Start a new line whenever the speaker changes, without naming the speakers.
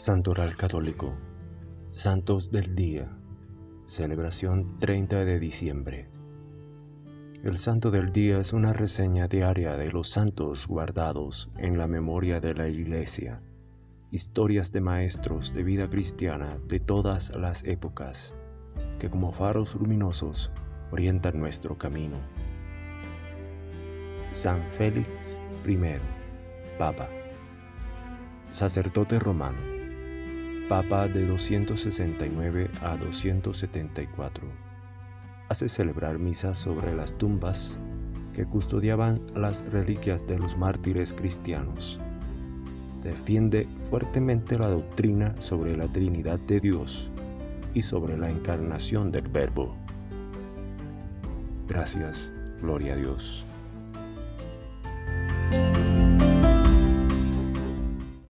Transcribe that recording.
Santoral Católico Santos del Día Celebración 30 de diciembre. El Santo del Día es una reseña diaria de los santos guardados en la memoria de la Iglesia, historias de maestros de vida cristiana de todas las épocas, que como faros luminosos orientan nuestro camino. San Félix I, Papa, sacerdote romano Papa de 269 a 274. Hace celebrar misas sobre las tumbas que custodiaban las reliquias de los mártires cristianos. Defiende fuertemente la doctrina sobre la Trinidad de Dios y sobre la encarnación del Verbo. Gracias, gloria a Dios.